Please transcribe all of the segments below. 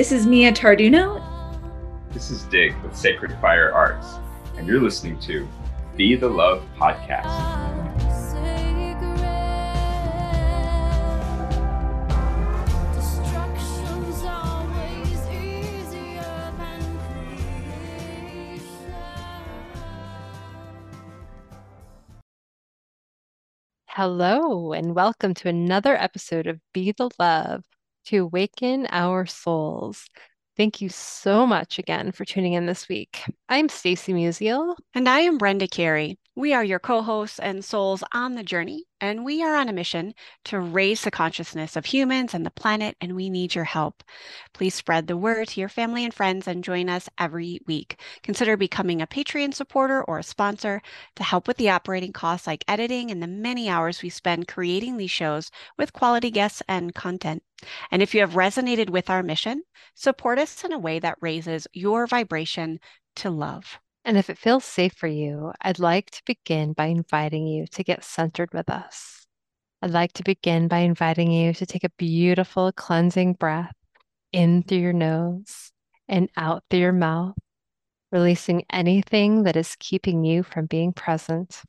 This is Mia Tarduno. This is Dig with Sacred Fire Arts, and you're listening to Be the Love Podcast. Destruction's always easier than creation. Hello, and welcome to another episode of Be the Love to awaken our souls. Thank you so much again for tuning in this week. I'm Stacy Musial. And I am Brenda Carey. We are your co hosts and souls on the journey, and we are on a mission to raise the consciousness of humans and the planet, and we need your help. Please spread the word to your family and friends and join us every week. Consider becoming a Patreon supporter or a sponsor to help with the operating costs like editing and the many hours we spend creating these shows with quality guests and content. And if you have resonated with our mission, support us in a way that raises your vibration to love. And if it feels safe for you, I'd like to begin by inviting you to get centered with us. I'd like to begin by inviting you to take a beautiful cleansing breath in through your nose and out through your mouth, releasing anything that is keeping you from being present.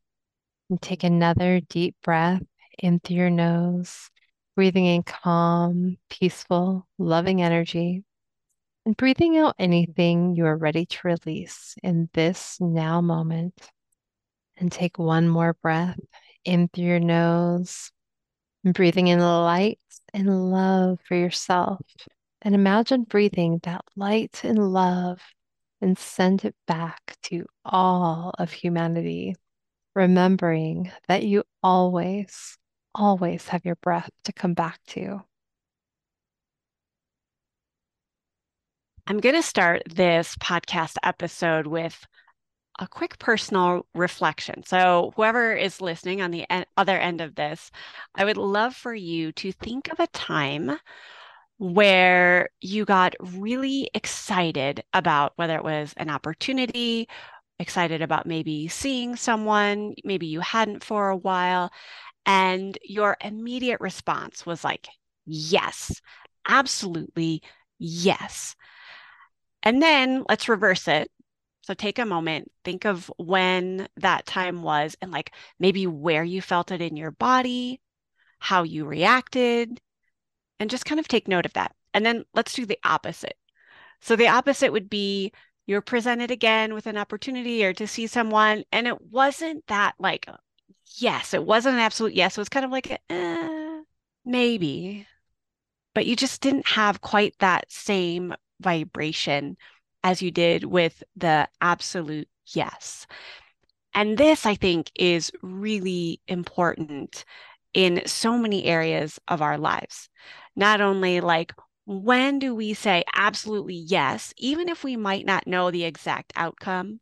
And take another deep breath in through your nose, breathing in calm, peaceful, loving energy. And breathing out anything you are ready to release in this now moment. And take one more breath in through your nose, and breathing in light and love for yourself. And imagine breathing that light and love and send it back to all of humanity, remembering that you always, always have your breath to come back to. I'm going to start this podcast episode with a quick personal reflection. So, whoever is listening on the en- other end of this, I would love for you to think of a time where you got really excited about whether it was an opportunity, excited about maybe seeing someone, maybe you hadn't for a while, and your immediate response was like, yes, absolutely, yes. And then let's reverse it. So take a moment, think of when that time was, and like maybe where you felt it in your body, how you reacted, and just kind of take note of that. And then let's do the opposite. So the opposite would be you're presented again with an opportunity or to see someone, and it wasn't that like, yes, it wasn't an absolute yes. It was kind of like, eh, maybe, but you just didn't have quite that same vibration as you did with the absolute yes. And this, I think, is really important in so many areas of our lives. Not only like, when do we say absolutely yes, even if we might not know the exact outcome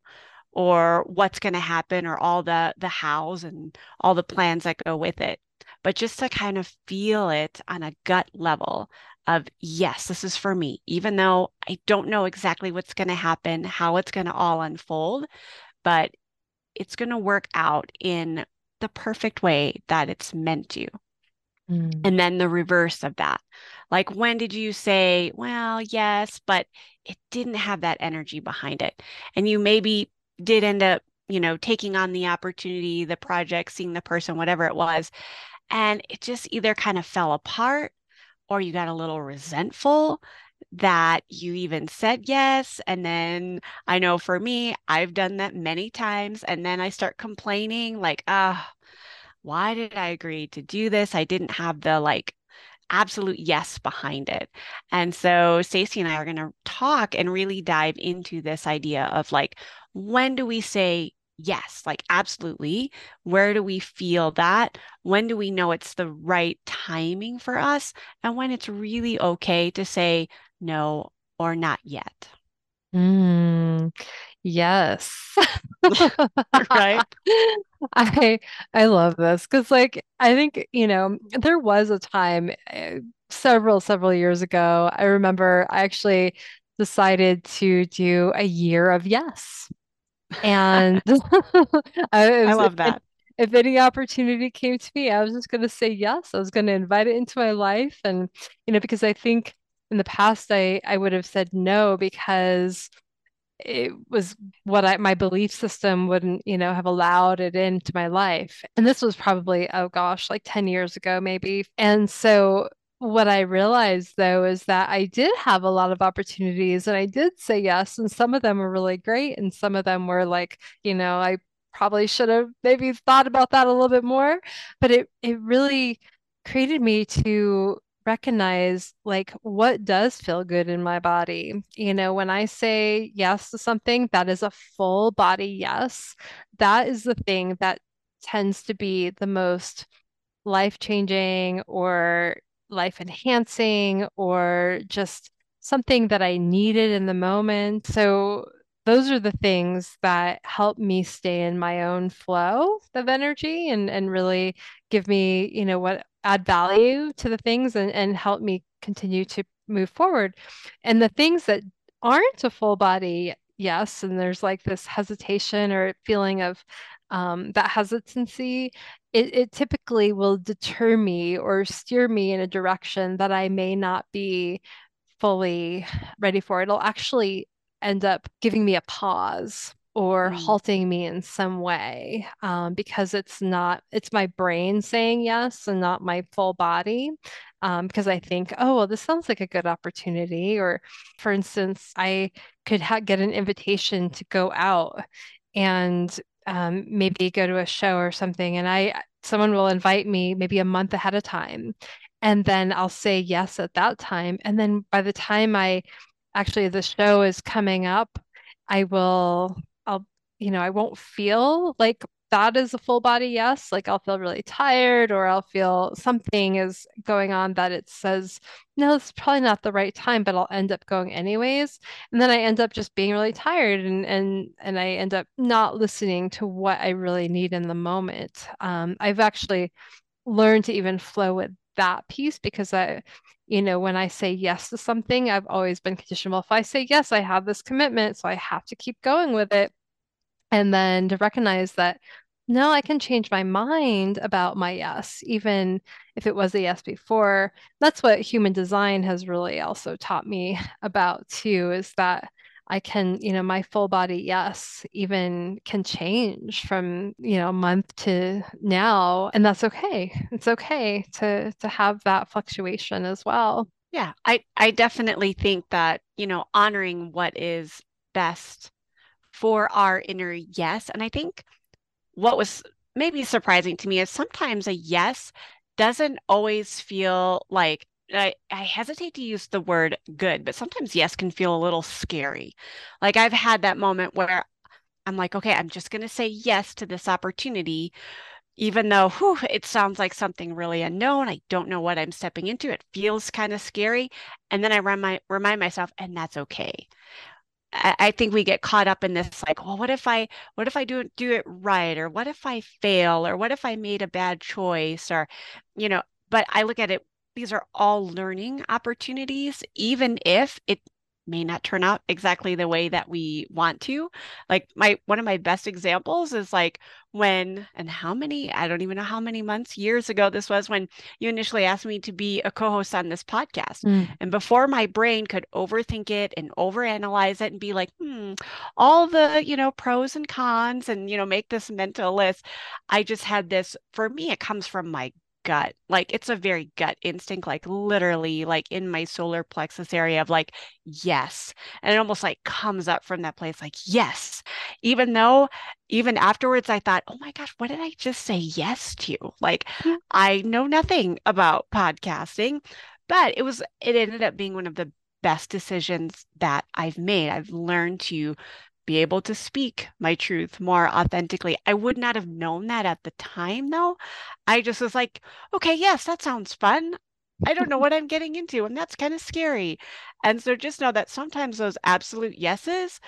or what's going to happen or all the the hows and all the plans that go with it, but just to kind of feel it on a gut level of yes, this is for me, even though I don't know exactly what's going to happen, how it's going to all unfold, but it's going to work out in the perfect way that it's meant to. Mm. And then the reverse of that. Like, when did you say, well, yes, but it didn't have that energy behind it? And you maybe did end up, you know, taking on the opportunity, the project, seeing the person, whatever it was. And it just either kind of fell apart or you got a little resentful that you even said yes. And then I know for me, I've done that many times. And then I start complaining, like, ah, why did I agree to do this? I didn't have the like absolute yes behind it. And so Stacy and I are going to talk and really dive into this idea of like, when do we say yes, like absolutely. Where do we feel that? When do we know it's the right timing for us? And when it's really okay to say no or not yet. Mm, yes. Right. I I love this because like I think, you know, there was a time uh, several several years ago. I remember I actually decided to do a year of yes. And I I was, love if, that. if any opportunity came to me, I was just going to say yes. I was going to invite it into my life. And, you know, because I think in the past I, I would have said no because it was what I, my belief system wouldn't, you know, have allowed it into my life. And this was probably, oh gosh, like 10 years ago, maybe. And so what I realized though is that I did have a lot of opportunities and I did say yes. And some of them were really great. And some of them were like, you know, I probably should have maybe thought about that a little bit more. But it it really created me to recognize like what does feel good in my body. You know, when I say yes to something, that is a full body yes. That is the thing that tends to be the most life-changing or life enhancing or just something that I needed in the moment. So those are the things that help me stay in my own flow of energy and and really give me, you know, what add value to the things and, and help me continue to move forward. And the things that aren't a full body yes, and there's like this hesitation or feeling of um, that hesitancy, it, it typically will deter me or steer me in a direction that I may not be fully ready for. It'll actually end up giving me a pause or Mm, halting me in some way um, because it's not, it's my brain saying yes and not my full body. Um, because I think, oh, well, this sounds like a good opportunity. Or, for instance, I could ha get an invitation to go out and um, maybe go to a show or something, and I someone will invite me maybe a month ahead of time, and then I'll say yes at that time, and then by the time I actually the show is coming up, I will I'll you know I won't feel like that is a full body yes. Like I'll feel really tired or I'll feel something is going on that it says no, it's probably not the right time, but I'll end up going anyways. And then I end up just being really tired and and and I end up not listening to what I really need in the moment. Um, I've actually learned to even flow with that piece because I, you know, when I say yes to something, I've always been conditioned. Well, if I say yes, I have this commitment, so I have to keep going with it. And then to recognize that no, I can change my mind about my yes, even if it was a yes before. That's what human design has really also taught me about too, is that I can, you know, my full body yes even can change from, you know, month to now, and that's okay. It's okay to to have that fluctuation as well. Yeah, I I definitely think that, you know, honoring what is best for our inner yes. And I think what was maybe surprising to me is sometimes a yes doesn't always feel like I, I hesitate to use the word good, but sometimes yes can feel a little scary. Like I've had that moment where I'm like, okay, I'm just going to say yes to this opportunity, even though whew, it sounds like something really unknown. I don't know what I'm stepping into. It feels kind of scary. And then I remind, remind myself, and that's okay. I, think we get caught up in this like, well, what if I what if I do do it right? Or what if I fail? Or what if I made a bad choice? Or, you know, but I look at it, these are all learning opportunities, even if it may not turn out exactly the way that we want to. Like my one of my best examples is like when and how many, I don't even know how many months, years ago this was when you initially asked me to be a co-host on this podcast. Mm. And before my brain could overthink it and overanalyze it and be like, hmm, all the, you know, pros and cons and, you know, make this mental list, I just had this, for me, it comes from my gut. Like it's a very gut instinct, like literally like in my solar plexus area of like, yes. And it almost like comes up from that place, like, yes. Even though even afterwards I thought, oh my gosh, what did I just say yes to? Like Yeah. I know nothing about podcasting, but it was it ended up being one of the best decisions that I've made. I've learned to be able to speak my truth more authentically. I would not have known that at the time, though. I just was like, okay, yes, that sounds fun. I don't know what I'm getting into, and that's kind of scary. And so just know that sometimes those absolute yeses,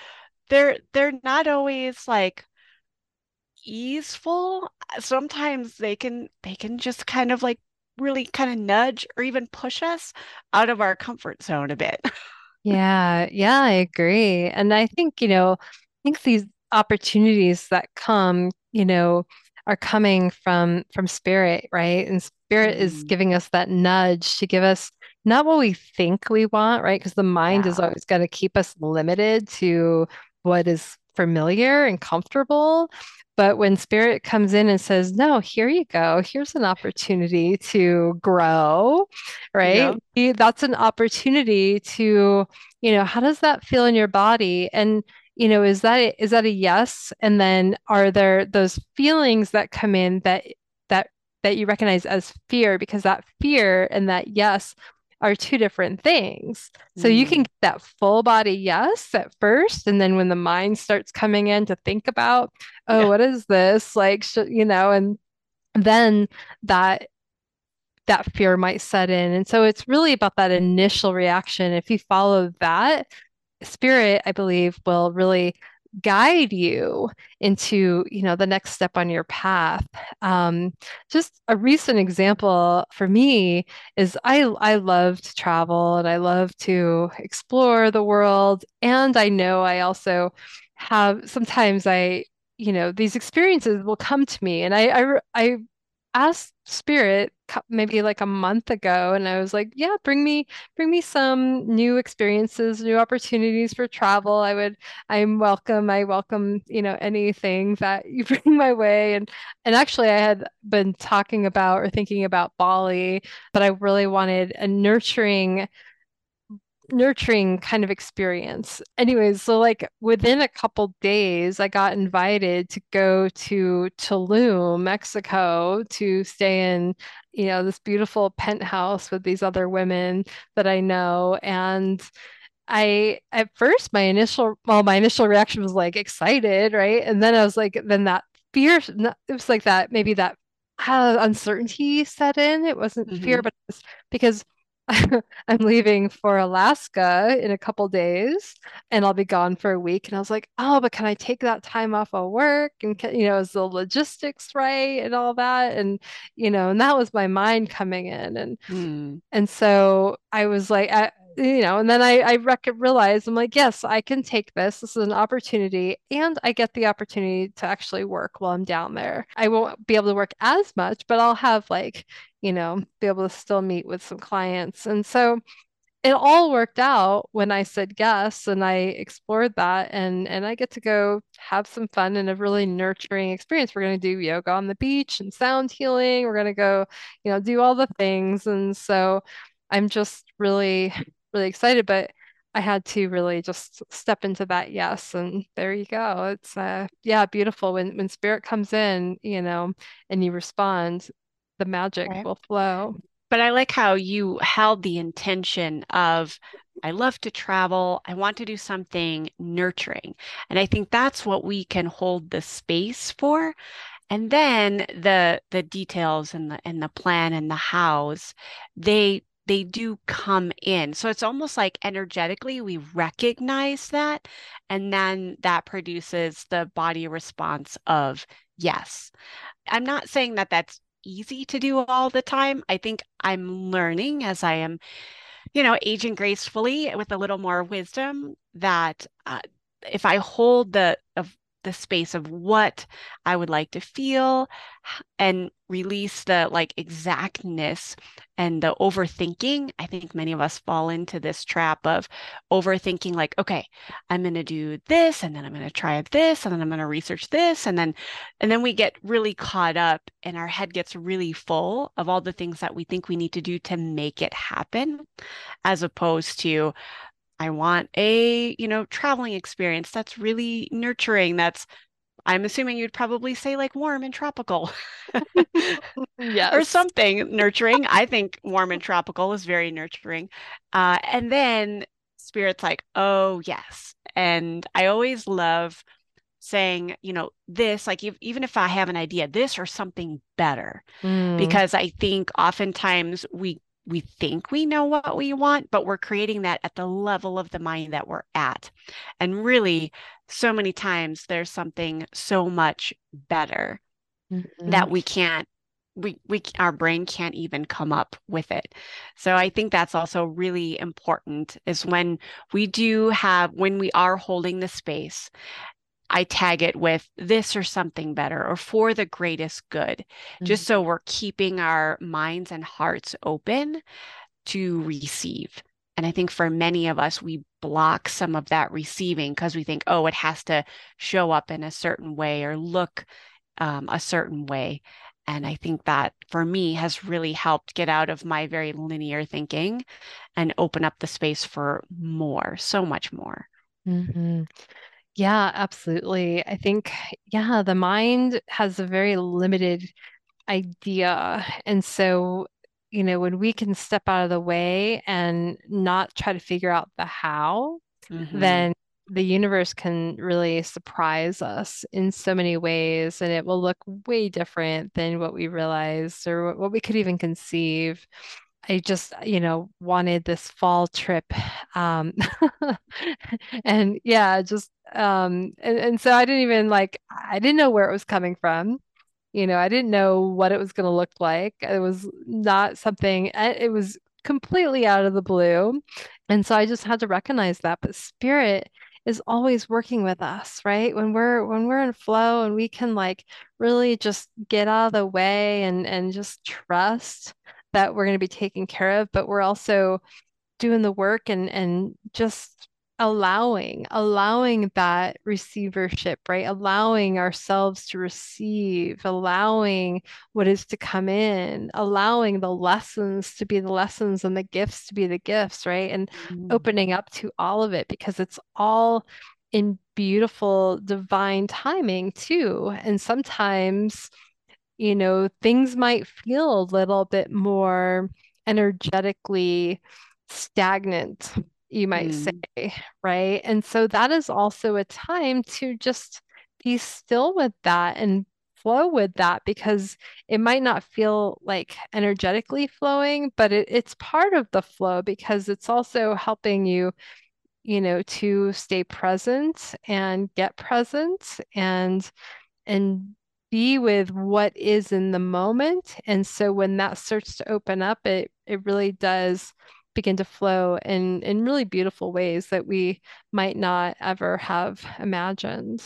they're they're not always like easeful. Uh, sometimes they can they can just kind of like really kind of nudge or even push us out of our comfort zone a bit. Yeah, yeah, I agree. And I think, you know, I think these opportunities that come, you know, are coming from from spirit, right? And spirit is Mm. giving us that nudge to give us not what we think we want, right? Because the mind is always going to keep us limited to what is familiar and comfortable. But when spirit comes in and says, No, here you go. Here's an opportunity to grow, right? Yeah. That's an opportunity to, you know, how does that feel in your body? And, you know, is that is that a yes? And then are there those feelings that come in that that that you recognize as fear? Because that fear and that yes are two different things. So you can Mm. get that full body yes at first, and then when the mind starts coming in to think about, oh, Yeah. what is this? Like, sh you know, and then that that fear might set in. And so it's really about that initial reaction. If you follow that, spirit, I believe, will really guide you into, you know, the next step on your path. Um, just a recent example for me is I I love to travel and I love to explore the world. And I know I also have sometimes I, you know, these experiences will come to me and I I I asked Spirit maybe like a month ago, and I was like, "Yeah, bring me, bring me some new experiences, new opportunities for travel. I would, I'm welcome. I welcome, you know, anything that you bring my way." And and actually, I had been talking about or thinking about Bali, but I really wanted a nurturing nurturing kind of experience. Anyways, so like within a couple days, I got invited to go to Tulum, Mexico, to stay in, you know, this beautiful penthouse with these other women that I know. And I, at first, my initial, well, my initial reaction was like excited, right? And then I was like, then that fear, it was like that, maybe that uh, uncertainty set in. It wasn't fear, Mhm. but it was because I'm leaving for Alaska in a couple days and I'll be gone for a week. And I was like, oh, but can I take that time off of work? And can, you know, is the logistics right and all that? And, you know, and that was my mind coming in. And Mm. and so I was like, I, you know, and then I, I rec realized I'm like, yes, I can take this. This is an opportunity, and I get the opportunity to actually work while I'm down there. I won't be able to work as much, but I'll have like, you know, be able to still meet with some clients. And so it all worked out when I said yes and I explored that and and I get to go have some fun and a really nurturing experience. We're going to do yoga on the beach and sound healing. We're going to go, you know, do all the things. And so I'm just really, really excited, but I had to really just step into that yes. And there you go. It's uh yeah, beautiful when when spirit comes in, you know, and you respond, the magic Right. will flow. But I like how you held the intention of, I love to travel. I want to do something nurturing. And I think that's what we can hold the space for. And then the the details and the and the plan and the hows, they they do come in. So it's almost like energetically we recognize that, and then that produces the body response of yes. I'm not saying that that's easy to do all the time. I think I'm learning as I am, you know, aging gracefully with a little more wisdom that uh, if I hold the of the space of what I would like to feel and release the like exactness and the overthinking. I think many of us fall into this trap of overthinking, like, okay, I'm going to do this and then I'm going to try this and then I'm going to research this. And then, and then we get really caught up and our head gets really full of all the things that we think we need to do to make it happen, as opposed to, I want a, you know, traveling experience that's really nurturing. That's, I'm assuming you'd probably say like warm and tropical. yes. or something nurturing. I think warm and tropical is very nurturing. Uh, and then spirit's like, oh, yes. And I always love saying, you know, this, like if, even if I have an idea, this or something better, Mm. because I think oftentimes we we think we know what we want, but we're creating that at the level of the mind that we're at. And really, so many times there's something so much better Mhm. that we can't we we our brain can't even come up with it. So I think that's also really important is when we do have when we are holding the space I tag it with this or something better or for the greatest good, just so we're keeping our minds and hearts open to receive. And I think for many of us, we block some of that receiving because we think, oh, it has to show up in a certain way or look um, a certain way. And I think that for me has really helped get out of my very linear thinking and open up the space for more, so much more. Mhm. Yeah, absolutely. I think, yeah, the mind has a very limited idea. And so, you know, when we can step out of the way and not try to figure out the how, Mhm. then the universe can really surprise us in so many ways, and it will look way different than what we realized or what we could even conceive. I just, you know, wanted this fall trip. Um, and yeah, just um and, and so I didn't even like I didn't know where it was coming from. You know, I didn't know what it was going to look like. It was not something, uh, it was completely out of the blue. And so I just had to recognize that. But spirit is always working with us, right? When we're when we're in flow and we can like really just get out of the way and and just trust that we're going to be taken care of, but we're also doing the work and and just allowing allowing that receivership right? Allowing ourselves to receive allowing what is to come in allowing the lessons to be the lessons and the gifts to be the gifts right? And Mm. opening up to all of it because it's all in beautiful divine timing too. And sometimes you know things might feel a little bit more energetically stagnant you might Mm. say right and so that is also a time to just be still with that and flow with that because it might not feel like energetically flowing but it, it's part of the flow because it's also helping you you know to stay present and get present and and be with what is in the moment and so when that starts to open up it it really does begin to flow in in really beautiful ways that we might not ever have imagined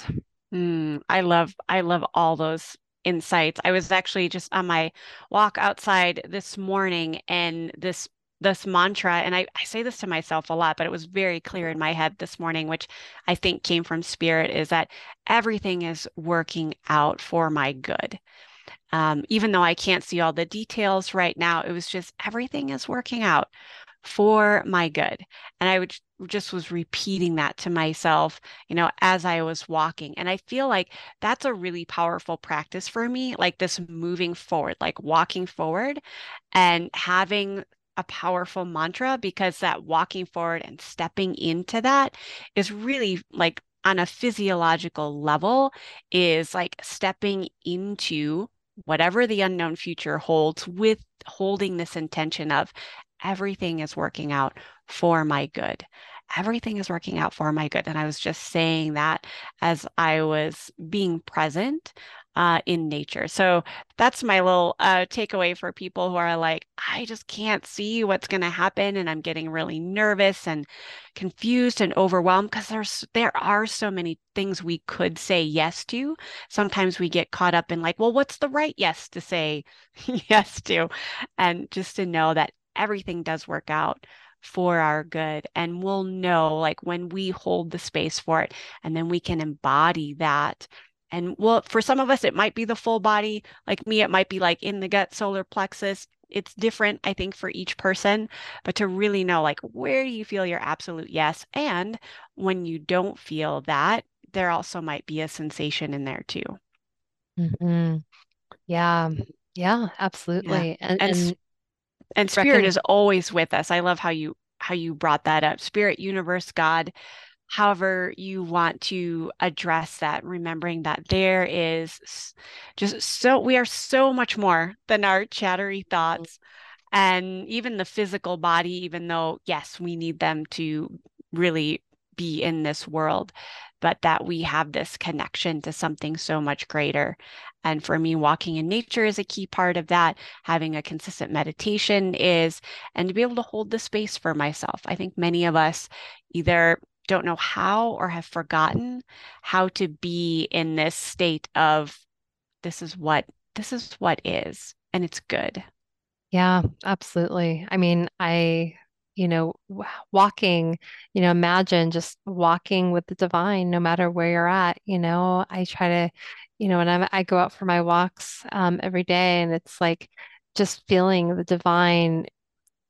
Mm, I love I love all those insights. I was actually just on my walk outside this morning and this this mantra, and I, I say this to myself a lot, but it was very clear in my head this morning, which I think came from spirit, is that everything is working out for my good. Um, even though I can't see all the details right now, it was just everything is working out for my good. And I would just was repeating that to myself, you know, as I was walking. And I feel like that's a really powerful practice for me, like this moving forward, like walking forward and having a powerful mantra because that walking forward and stepping into that is really like on a physiological level is like stepping into whatever the unknown future holds with holding this intention of everything is working out for my good. Everything is working out for my good. And I was just saying that as I was being present uh, in nature. So that's my little uh, takeaway for people who are like, I just can't see what's going to happen, and I'm getting really nervous and confused and overwhelmed because there's there are so many things we could say yes to. Sometimes we get caught up in like, well, what's the right yes to say yes to, and just to know that everything does work out for our good and we'll know like when we hold the space for it and then we can embody that and well, for some of us, it might be the full body. Like me, it might be like in the gut, solar plexus. It's different, I think, for each person. But to really know, like, where do you feel your absolute yes? And when you don't feel that, there also might be a sensation in there too. Mm-hmm. Yeah. Yeah, absolutely. Yeah. And, and, and, and spirit reckon- is always with us. I love how you how you brought that up. Spirit, universe, God, however you want to address that remembering that there is just so we are so much more than our chattery mm-hmm. thoughts and even the physical body even though yes we need them to really be in this world but that we have this connection to something so much greater. And for me walking in nature is a key part of that. Having a consistent meditation is and to be able to hold the space for myself. I think many of us either don't know how or have forgotten how to be in this state of this is what this is what is and it's good. Yeah absolutely. I mean i you know walking you know imagine just walking with the divine no matter where you're at you know? I try to you know when I'm, i go out for my walks um, every day and it's like just feeling the divine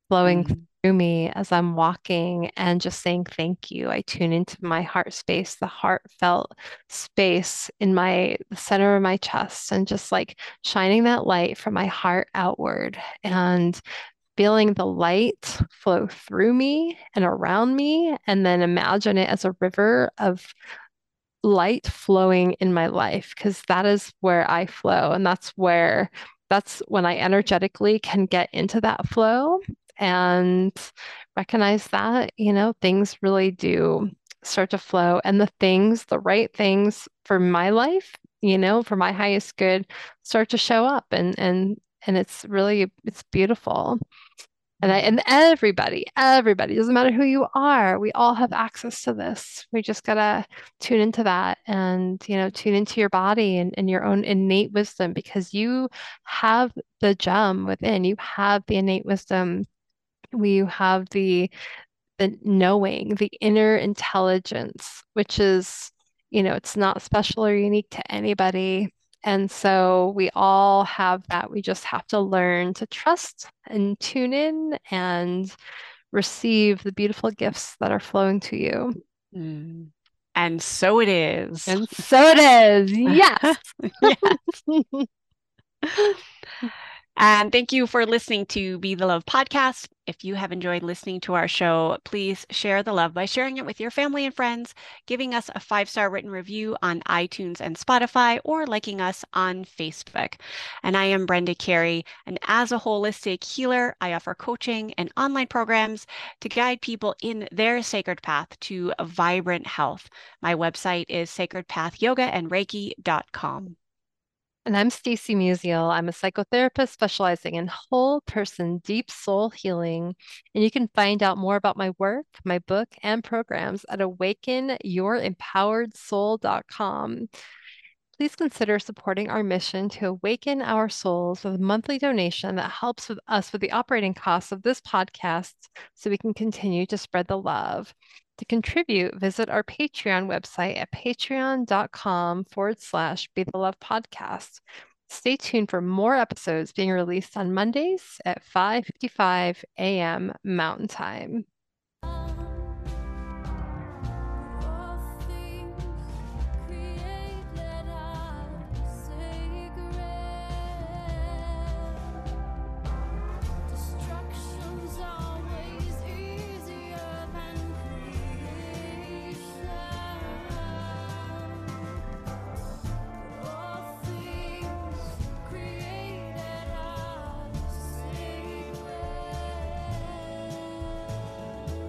flowing mm through me as I'm walking and just saying thank you. I tune into my heart space, the heartfelt space in my the center of my chest, and just like shining that light from my heart outward and feeling the light flow through me and around me, and then imagine it as a river of light flowing in my life because that is where I flow and that's where that's when I energetically can get into that flow and recognize that, you know, things really do start to flow and the things, the right things for my life, you know, for my highest good start to show up and and and it's really it's beautiful. And I, mm-hmm. and everybody, everybody, doesn't matter who you are, we all have access to this. We just gotta tune into that and you know, tune into your body and, and your own innate wisdom because you have the gem within, you have the innate wisdom we have the the knowing, the inner intelligence, which is, you know, it's not special or unique to anybody. And so we all have that. We just have to learn to trust and tune in and receive the beautiful gifts that are flowing to you. Mm. And so it is. And so it is. Yes. yes. And thank you for listening to Be the Love podcast. If you have enjoyed listening to our show, please share the love by sharing it with your family and friends, giving us a five star written review on iTunes and Spotify, or liking us on Facebook. And I am Brenda Carey. And as a holistic healer, I offer coaching and online programs to guide people in their sacred path to vibrant health. My website is sacredpathyogaandreiki.com. And I'm Stacy Musial. I'm a psychotherapist specializing in whole person deep soul healing. And you can find out more about my work, my book, and programs at awakenyourempoweredsoul.com. Please consider supporting our mission to awaken our souls with a monthly donation that helps with us with the operating costs of this podcast so we can continue to spread the love. To contribute, visit our Patreon website at patreon.com forward slash be the love podcast. Stay tuned for more episodes being released on Mondays at 5:55 a.m. Mountain Time.